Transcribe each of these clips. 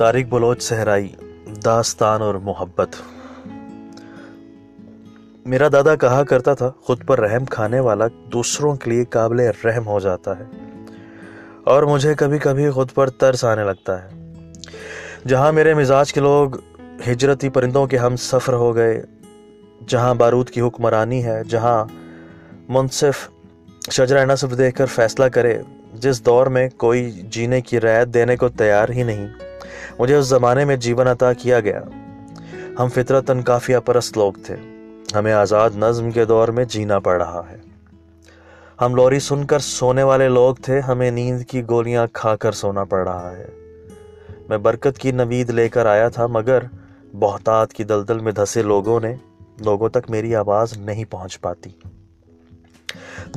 تاریخ بلوچ صحرائی، داستان اور محبت۔ میرا دادا کہا کرتا تھا، خود پر رحم کھانے والا دوسروں کے لیے قابل رحم ہو جاتا ہے۔ اور مجھے کبھی کبھی خود پر ترس آنے لگتا ہے۔ جہاں میرے مزاج کے لوگ ہجرتی پرندوں کے ہم سفر ہو گئے، جہاں بارود کی حکمرانی ہے، جہاں منصف شجرہ نصف دیکھ کر فیصلہ کرے، جس دور میں کوئی جینے کی رعایت دینے کو تیار ہی نہیں۔ مجھے اس زمانے میں جیون عطا کیا گیا۔ ہم فطرتاً کافیہ پرست لوگ تھے۔ ہمیں آزاد نظم کے دور میں جینا پڑ رہا ہے۔ ہم لوری سن کر سونے والے لوگ تھے۔ ہمیں نیند کی گولیاں کھا کر سونا پڑ رہا ہے۔ میں برکت کی نوید لے کر آیا تھا، مگر بہتات کی دلدل میں دھسے لوگوں نے، لوگوں تک میری آواز نہیں پہنچ پاتی۔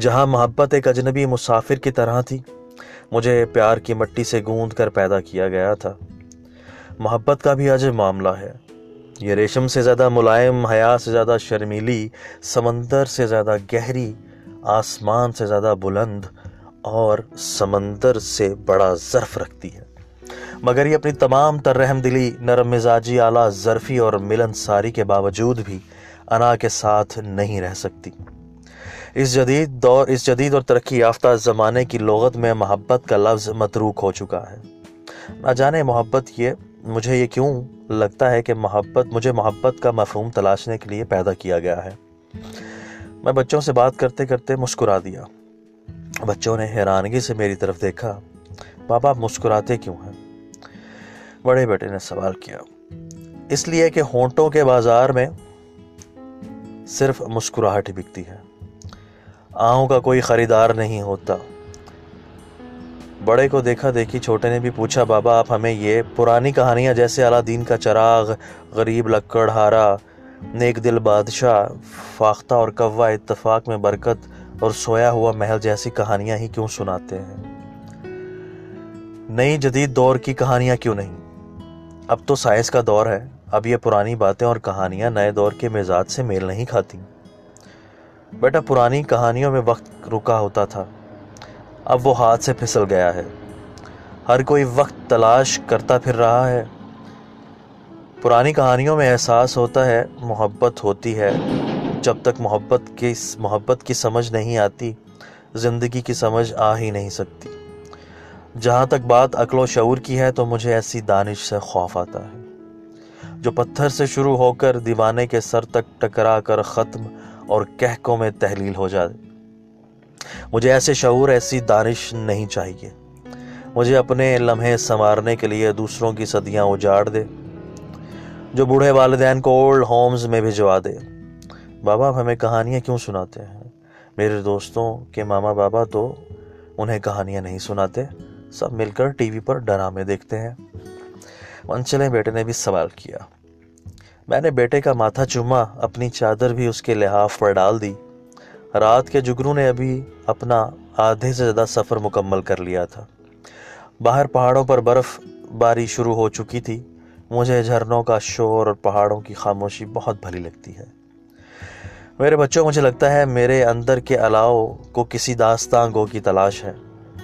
جہاں محبت ایک اجنبی مسافر کی طرح تھی، مجھے پیار کی مٹی سے گوند کر پیدا کیا گیا تھا۔ محبت کا بھی عجب معاملہ ہے۔ یہ ریشم سے زیادہ ملائم، حیا سے زیادہ شرمیلی، سمندر سے زیادہ گہری، آسمان سے زیادہ بلند اور سمندر سے بڑا ظرف رکھتی ہے۔ مگر یہ اپنی تمام تر رحم دلی، نرم مزاجی، اعلیٰ ظرفی اور ملن ساری کے باوجود بھی انا کے ساتھ نہیں رہ سکتی۔ اس جدید دور، اس جدید اور ترقی یافتہ زمانے کی لغت میں محبت کا لفظ متروک ہو چکا ہے۔ نہ جانے محبت یہ مجھے یہ کیوں لگتا ہے کہ محبت، مجھے محبت کا مفہوم تلاشنے کے لیے پیدا کیا گیا ہے۔ میں بچوں سے بات کرتے کرتے مسکرا دیا۔ بچوں نے حیرانگی سے میری طرف دیکھا۔ بابا، آپ مسکراتے کیوں ہیں؟ بڑے بیٹے نے سوال کیا۔ اس لیے کہ ہونٹوں کے بازار میں صرف مسکراہٹ ہی بکتی ہے۔ آہوں کا کوئی خریدار نہیں ہوتا۔ بڑے کو دیکھا دیکھی چھوٹے نے بھی پوچھا، بابا، آپ ہمیں یہ پرانی کہانیاں جیسے اعلیٰ دین کا چراغ، غریب لکڑ ہارا، نیک دل بادشاہ، فاختہ اور کوا اتفاق میں برکت اور سویا ہوا محل جیسی کہانیاں ہی کیوں سناتے ہیں؟ نئی جدید دور کی کہانیاں کیوں نہیں؟ اب تو سائنس کا دور ہے، اب یہ پرانی باتیں اور کہانیاں نئے دور کے مزاج سے میل نہیں کھاتی۔ بیٹا، پرانی کہانیوں میں وقت رکا ہوتا تھا۔ اب وہ ہاتھ سے پھسل گیا ہے۔ ہر کوئی وقت تلاش کرتا پھر رہا ہے۔ پرانی کہانیوں میں احساس ہوتا ہے محبت ہوتی ہے۔ جب تک محبت کی محبت کی سمجھ نہیں آتی، زندگی کی سمجھ آ ہی نہیں سکتی۔ جہاں تک بات عقل و شعور کی ہے تو مجھے ایسی دانش سے خوف آتا ہے۔ جو پتھر سے شروع ہو کر دیوانے کے سر تک ٹکرا کر ختم اور کہکوں میں تحلیل ہو جائے مجھے ایسے شعور، ایسی دانش نہیں چاہیے۔ مجھے اپنے لمحے سنوارنے کے لیے دوسروں کی صدیاں اجاڑ دے، جو بوڑھے والدین کو اولڈ ہومز میں بھجوا دے۔ بابا ہمیں کہانیاں کیوں سناتے ہیں؟ میرے دوستوں کے ماما بابا تو انہیں کہانیاں نہیں سناتے، سب مل کر ٹی وی پر ڈرامے دیکھتے ہیں۔ منچلے بیٹے نے بھی سوال کیا۔ میں نے بیٹے کا ماتھا چوما، اپنی چادر بھی اس کے لحاف پر ڈال دی۔ رات کے جگروں نے ابھی اپنا آدھے سے زیادہ سفر مکمل کر لیا تھا۔ باہر پہاڑوں پر برف باری شروع ہو چکی تھی۔ مجھے جھرنوں کا شور اور پہاڑوں کی خاموشی بہت بھلی لگتی ہے۔ میرے بچوں، مجھے لگتا ہے میرے اندر کے علاؤ کو کسی داستان گو کی تلاش ہے۔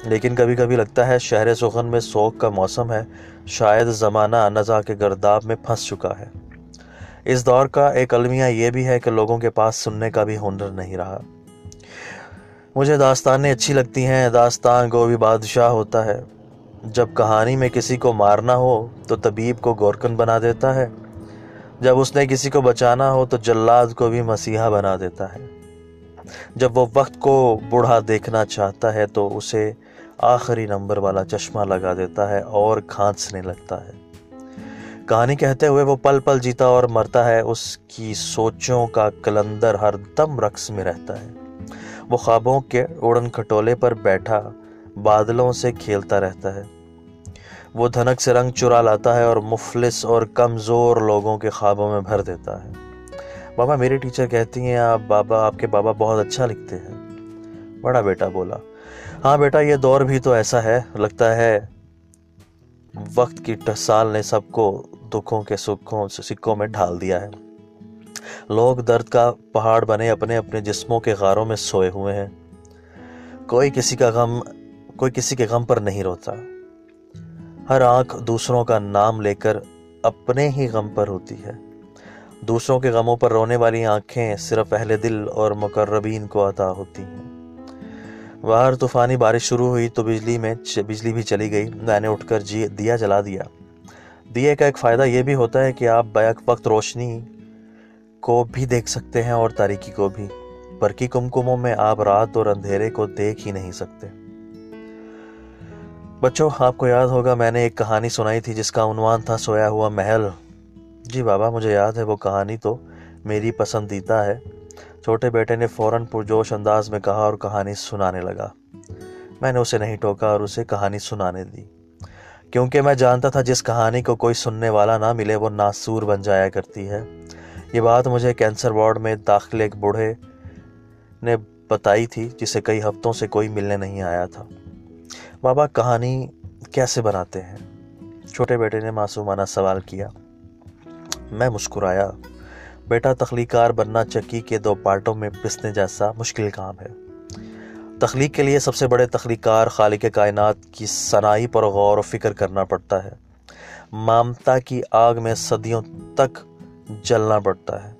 لیکن کبھی کبھی لگتا ہے شہر سخن میں سوک کا موسم ہے۔ شاید زمانہ نزا کے گرداب میں پھنس چکا ہے۔ اس دور کا ایک المیہ یہ بھی ہے کہ لوگوں کے پاس سننے کا بھی ہنر نہیں رہا۔ مجھے داستانیں اچھی لگتی ہیں۔ داستان کو بھی بادشاہ ہوتا ہے۔ جب کہانی میں کسی کو مارنا ہو تو طبیب کو گورکن بنا دیتا ہے۔ جب اس نے کسی کو بچانا ہو تو جلاد کو بھی مسیحا بنا دیتا ہے۔ جب وہ وقت کو بوڑھا دیکھنا چاہتا ہے تو اسے آخری نمبر والا چشمہ لگا دیتا ہے اور کھانسنے لگتا ہے۔ کہانی کہتے ہوئے وہ پل پل جیتا اور مرتا ہے۔ اس کی سوچوں کا کلندر ہر دم رقص میں رہتا ہے۔ وہ خوابوں کے اڑن کھٹولے پر بیٹھا بادلوں سے کھیلتا رہتا ہے۔ وہ دھنک سے رنگ چرا لاتا ہے اور مفلس اور کمزور لوگوں کے خوابوں میں بھر دیتا ہے۔ بابا، میری ٹیچر کہتی ہیں، آپ بابا، آپ کے بابا بہت اچھا لکھتے ہیں۔ بڑا بیٹا بولا۔ ہاں بیٹا، یہ دور بھی تو ایسا ہے، لگتا ہے وقت کی ٹسال نے سب کو دکھوں کے سکھوں، سکوں میں ڈھال دیا ہے۔ لوگ درد کا پہاڑ بنے اپنے اپنے جسموں کے غاروں میں سوئے ہوئے ہیں۔ کوئی کسی کا غم، کوئی کسی کے غم پر نہیں روتا۔ ہر آنکھ دوسروں کا نام لے کر اپنے ہی غم پر ہوتی ہے۔ دوسروں کے غموں پر رونے والی آنکھیں صرف اہل دل اور مقربین کو عطا ہوتی ہیں۔ باہر طوفانی بارش شروع ہوئی تو بجلی میں بجلی بھی چلی گئی۔ میں نے اٹھ کر جی دیا جلا دیا۔ دیے کا ایک فائدہ یہ بھی ہوتا ہے کہ آپ بیک وقت روشنی کو بھی دیکھ سکتے ہیں اور تاریکی کو بھی۔ برقی کمکموں میں آپ رات اور اندھیرے کو دیکھ ہی نہیں سکتے۔ بچوں، آپ کو یاد ہوگا، میں نے ایک کہانی سنائی تھی جس کا عنوان تھا سویا ہوا محل۔ جی بابا، مجھے یاد ہے، وہ کہانی تو میری پسندیدہ ہے۔ چھوٹے بیٹے نے فوراً پرجوش انداز میں کہا اور کہانی سنانے لگا۔ میں نے اسے نہیں ٹوکا اور اسے کہانی سنانے دی۔ کیونکہ میں جانتا تھا جس کہانی کو کوئی سننے والا نہ ملے، وہ ناسور بن جایا کرتی ہے۔ یہ بات مجھے کینسر وارڈ میں داخل ایک بوڑھے نے بتائی تھی جسے کئی ہفتوں سے کوئی ملنے نہیں آیا تھا۔ بابا کہانی کیسے بناتے ہیں؟ چھوٹے بیٹے نے معصومانہ سوال کیا۔ میں مسکرایا۔ بیٹا تخلیقار بننا چکی کے دو پارٹوں میں پسنے جیسا مشکل کام ہے۔ تخلیق کے لیے سب سے بڑے تخلیقار خالق کائنات کی صنائی پر غور و فکر کرنا پڑتا ہے۔ مامتا کی آگ میں صدیوں تک جلنا پڑتا ہے۔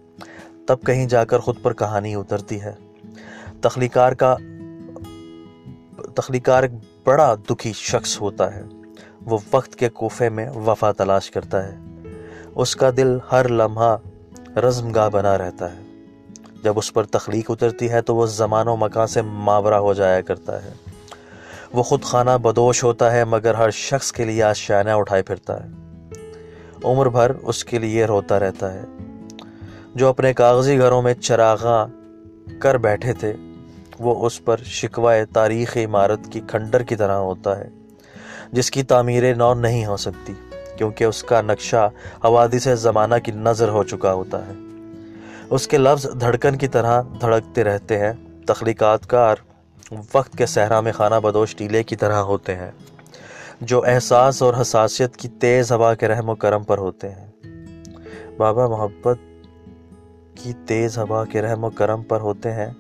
تب کہیں جا کر خود پر کہانی اترتی ہے۔ تخلیقار کا تخلیقار ایک بڑا دکھی شخص ہوتا ہے۔ وہ وقت کے کوفے میں وفا تلاش کرتا ہے۔ اس کا دل ہر لمحہ رزم گاہ بنا رہتا ہے۔ جب اس پر تخلیق اترتی ہے تو وہ زمان و مکان سے ماورہ ہو جایا کرتا ہے۔ وہ خود خانہ بدوش ہوتا ہے، مگر ہر شخص کے لیے آشیانہ اٹھائے پھرتا ہے۔ عمر بھر اس کے لیے روتا رہتا ہے۔ جو اپنے کاغذی گھروں میں چراغاں کر بیٹھے تھے، وہ اس پر شکوائے تاریخ عمارت کی کھنڈر کی طرح ہوتا ہے، جس کی تعمیر نو نہیں ہو سکتی، کیونکہ اس کا نقشہ حوادث زمانہ کی نظر ہو چکا ہوتا ہے۔ اس کے لفظ دھڑکن کی طرح دھڑکتے رہتے ہیں، تخلیقات کار وقت کے صحرا میں خانہ بدوش ٹیلے کی طرح ہوتے ہیں۔ جو احساس اور حساسیت کی تیز ہوا کے رحم و کرم پر ہوتے ہیں۔ بابا محبت کی تیز ہوا کے رحم و کرم پر ہوتے ہیں۔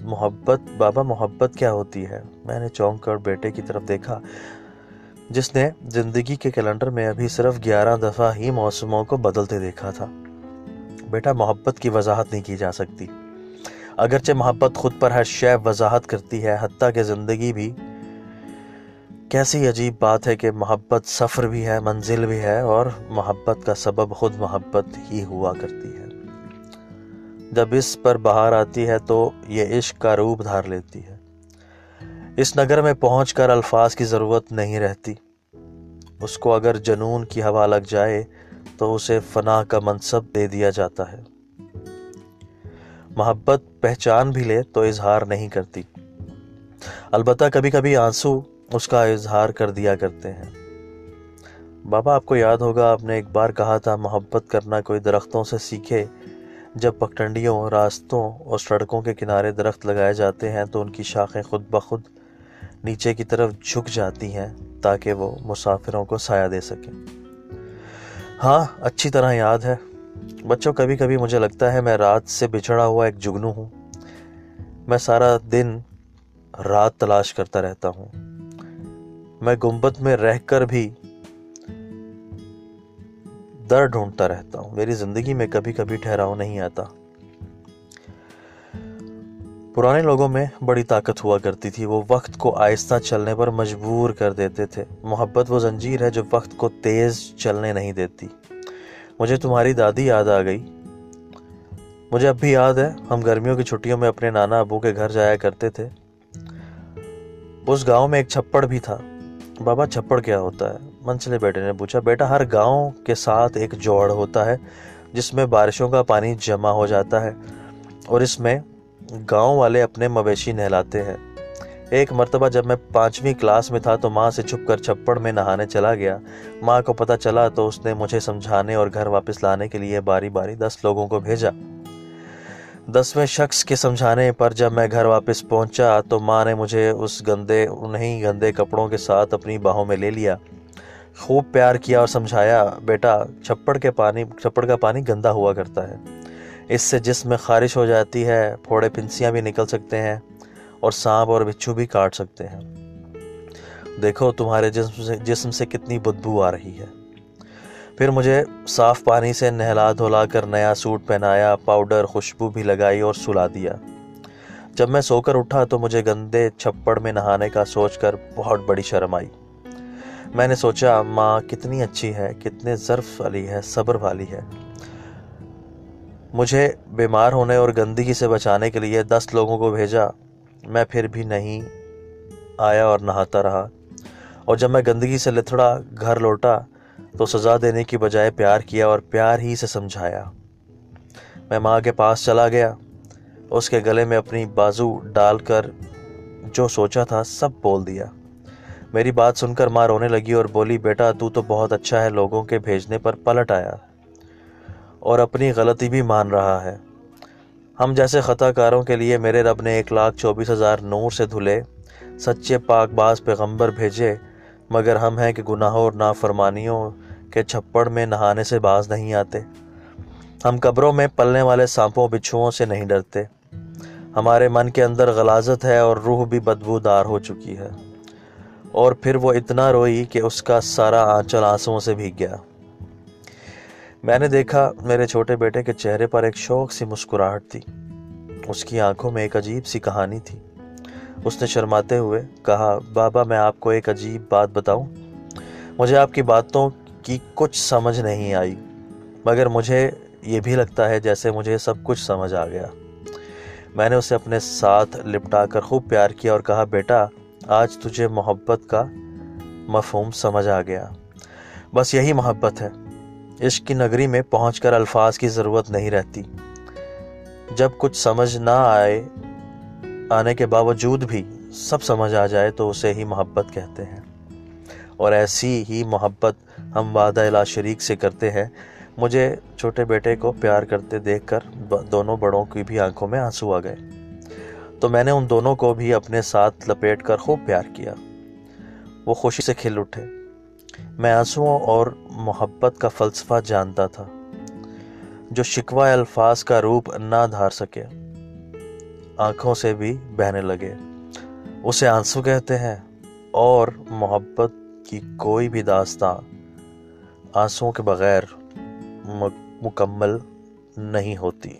محبت، بابا محبت کیا ہوتی ہے؟ میں نے چونک کر بیٹے کی طرف دیکھا، جس نے زندگی کے کیلنڈر میں ابھی صرف گیارہ دفعہ ہی موسموں کو بدلتے دیکھا تھا۔ بیٹا، محبت کی وضاحت نہیں کی جا سکتی۔ اگرچہ محبت خود پر ہر شے وضاحت کرتی ہے، حتیٰ کہ زندگی بھی کیسی عجیب بات ہے کہ محبت سفر بھی ہے، منزل بھی ہے اور محبت کا سبب خود محبت ہی ہوا کرتی ہے۔ جب اس پر بہار آتی ہے تو یہ عشق کا روپ دھار لیتی ہے۔ اس نگر میں پہنچ کر الفاظ کی ضرورت نہیں رہتی۔ اس کو اگر جنون کی ہوا لگ جائے تو اسے فنا کا منصب دے دیا جاتا ہے۔ محبت پہچان بھی لے تو اظہار نہیں کرتی۔ البتہ کبھی کبھی آنسو اس کا اظہار کر دیا کرتے ہیں۔ بابا، آپ کو یاد ہوگا، آپ نے ایک بار کہا تھا، محبت کرنا کوئی درختوں سے سیکھے۔ جب پگڈنڈیوں راستوں اور سڑکوں کے کنارے درخت لگائے جاتے ہیں، تو ان کی شاخیں خود بخود نیچے کی طرف جھک جاتی ہیں تاکہ وہ مسافروں کو سایہ دے سکیں۔ ہاں اچھی طرح یاد ہے۔ بچوں، کبھی کبھی مجھے لگتا ہے، میں رات سے بچھڑا ہوا ایک جگنو ہوں۔ میں سارا دن رات تلاش کرتا رہتا ہوں۔ میں گنبد میں رہ کر بھی در ڈھونڈتا رہتا ہوں۔ میری زندگی میں کبھی کبھی ٹھہراؤ نہیں آتا۔ پرانے لوگوں میں بڑی طاقت ہوا کرتی تھی۔ وہ وقت کو آہستہ چلنے پر مجبور کر دیتے تھے۔ محبت وہ زنجیر ہے جو وقت کو تیز چلنے نہیں دیتی۔ مجھے تمہاری دادی یاد آ گئی۔ مجھے اب بھی یاد ہے۔ ہم گرمیوں کی چھٹیوں میں اپنے نانا ابو کے گھر جایا کرتے تھے۔ اس گاؤں میں ایک چھپڑ بھی تھا۔ بابا چھپڑ کیا ہوتا ہے؟ منسلے بیٹے نے پوچھا، بیٹا، ہر گاؤں کے ساتھ ایک جوڑ ہوتا ہے، جس میں بارشوں کا پانی جمع ہو جاتا ہے اور اس میں گاؤں والے اپنے مویشی نہلاتے ہیں۔ ایک مرتبہ جب میں پانچویں کلاس میں تھا تو ماں سے چھپ کر چھپڑ میں نہانے چلا گیا۔ ماں کو پتہ چلا تو اس نے مجھے سمجھانے اور گھر واپس لانے کے لیے باری باری دس لوگوں کو بھیجا۔ دسویں شخص کے سمجھانے پر جب میں گھر واپس پہنچا تو ماں نے مجھے اس گندے، انہیں گندے کپڑوں کے ساتھ اپنی باہوں میں لے لیا۔ خوب پیار کیا اور سمجھایا، بیٹا، چھپڑ کے پانی، چھپڑ کا پانی گندا ہوا کرتا ہے۔ اس سے جسم میں خارش ہو جاتی ہے، پھوڑے پنسیاں بھی نکل سکتے ہیں اور سانپ اور بچھو بھی کاٹ سکتے ہیں۔ دیکھو، تمہارے جسم سے جسم سے کتنی بدبو آ رہی ہے۔ پھر مجھے صاف پانی سے نہلا دھلا کر نیا سوٹ پہنایا، پاؤڈر، خوشبو بھی لگائی اور سلا دیا۔ جب میں سو کر اٹھا تو مجھے گندے چھپڑ میں نہانے کا سوچ کر بہت بڑی شرم آئی۔ میں نے سوچا، ماں کتنی اچھی ہے، کتنے ظرف والی ہے، صبر والی ہے۔ مجھے بیمار ہونے اور گندگی سے بچانے کے لیے دس لوگوں کو بھیجا۔ میں پھر بھی نہیں آیا اور نہاتا رہا۔ اور جب میں گندگی سے لتھڑا، گھر لوٹا تو سزا دینے کی بجائے پیار کیا اور پیار ہی سے سمجھایا۔ میں ماں کے پاس چلا گیا۔ اس کے گلے میں اپنی بازو ڈال کر جو سوچا تھا سب بول دیا۔ میری بات سن کر ماں رونے لگی اور بولی، بیٹا، تو تو بہت اچھا ہے لوگوں کے بھیجنے پر پلٹ آیا۔ اور اپنی غلطی بھی مان رہا ہے۔ ہم جیسے خطا کاروں کے لیے میرے رب نے ایک لاکھ چوبیس ہزار نور سے دھلے، سچے پاک باز پیغمبر بھیجے مگر ہم ہیں کہ گناہوں اور نافرمانیوں کے چھپڑ میں نہانے سے باز نہیں آتے۔ ہم قبروں میں پلنے والے سانپوں بچھوؤں سے نہیں ڈرتے۔ ہمارے من کے اندر غلازت ہے اور روح بھی بدبو دار ہو چکی ہے۔ اور پھر وہ اتنا روئی کہ اس کا سارا آنچل آنسوں سے بھیگ گیا۔ میں نے دیکھا میرے چھوٹے بیٹے کے چہرے پر ایک شوق سی مسکراہٹ تھی۔ اس کی آنکھوں میں ایک عجیب سی کہانی تھی۔ اس نے شرماتے ہوئے کہا، بابا، میں آپ کو ایک عجیب بات بتاؤں۔ مجھے آپ کی باتوں کی کچھ سمجھ نہیں آئی، مگر مجھے یہ بھی لگتا ہے جیسے مجھے سب کچھ سمجھ آ گیا۔ میں نے اسے اپنے ساتھ لپٹا کر خوب پیار کیا اور کہا، بیٹا، آج تجھے محبت کا مفہوم سمجھ آ گیا۔ بس یہی محبت ہے۔ عشق کی نگری میں پہنچ کر الفاظ کی ضرورت نہیں رہتی۔ جب کچھ سمجھ نہ آئے آنے کے باوجود بھی سب سمجھ آ جائے تو اسے ہی محبت کہتے ہیں۔ اور ایسی ہی محبت ہم وعدہ الا شریک سے کرتے ہیں۔ مجھے چھوٹے بیٹے کو پیار کرتے دیکھ کر دونوں بڑوں کی بھی آنکھوں میں آنسو آ گئے۔ تو میں نے ان دونوں کو بھی اپنے ساتھ لپیٹ کر خوب پیار کیا۔ وہ خوشی سے کھل اٹھے۔ میں آنسوؤں اور محبت کا فلسفہ جانتا تھا۔ جو شکوہ الفاظ کا روپ نہ دھار سکے۔ آنکھوں سے بھی بہنے لگے۔ اسے آنسو کہتے ہیں اور محبت کی کوئی بھی داستان آنسوں کے بغیر مکمل نہیں ہوتی۔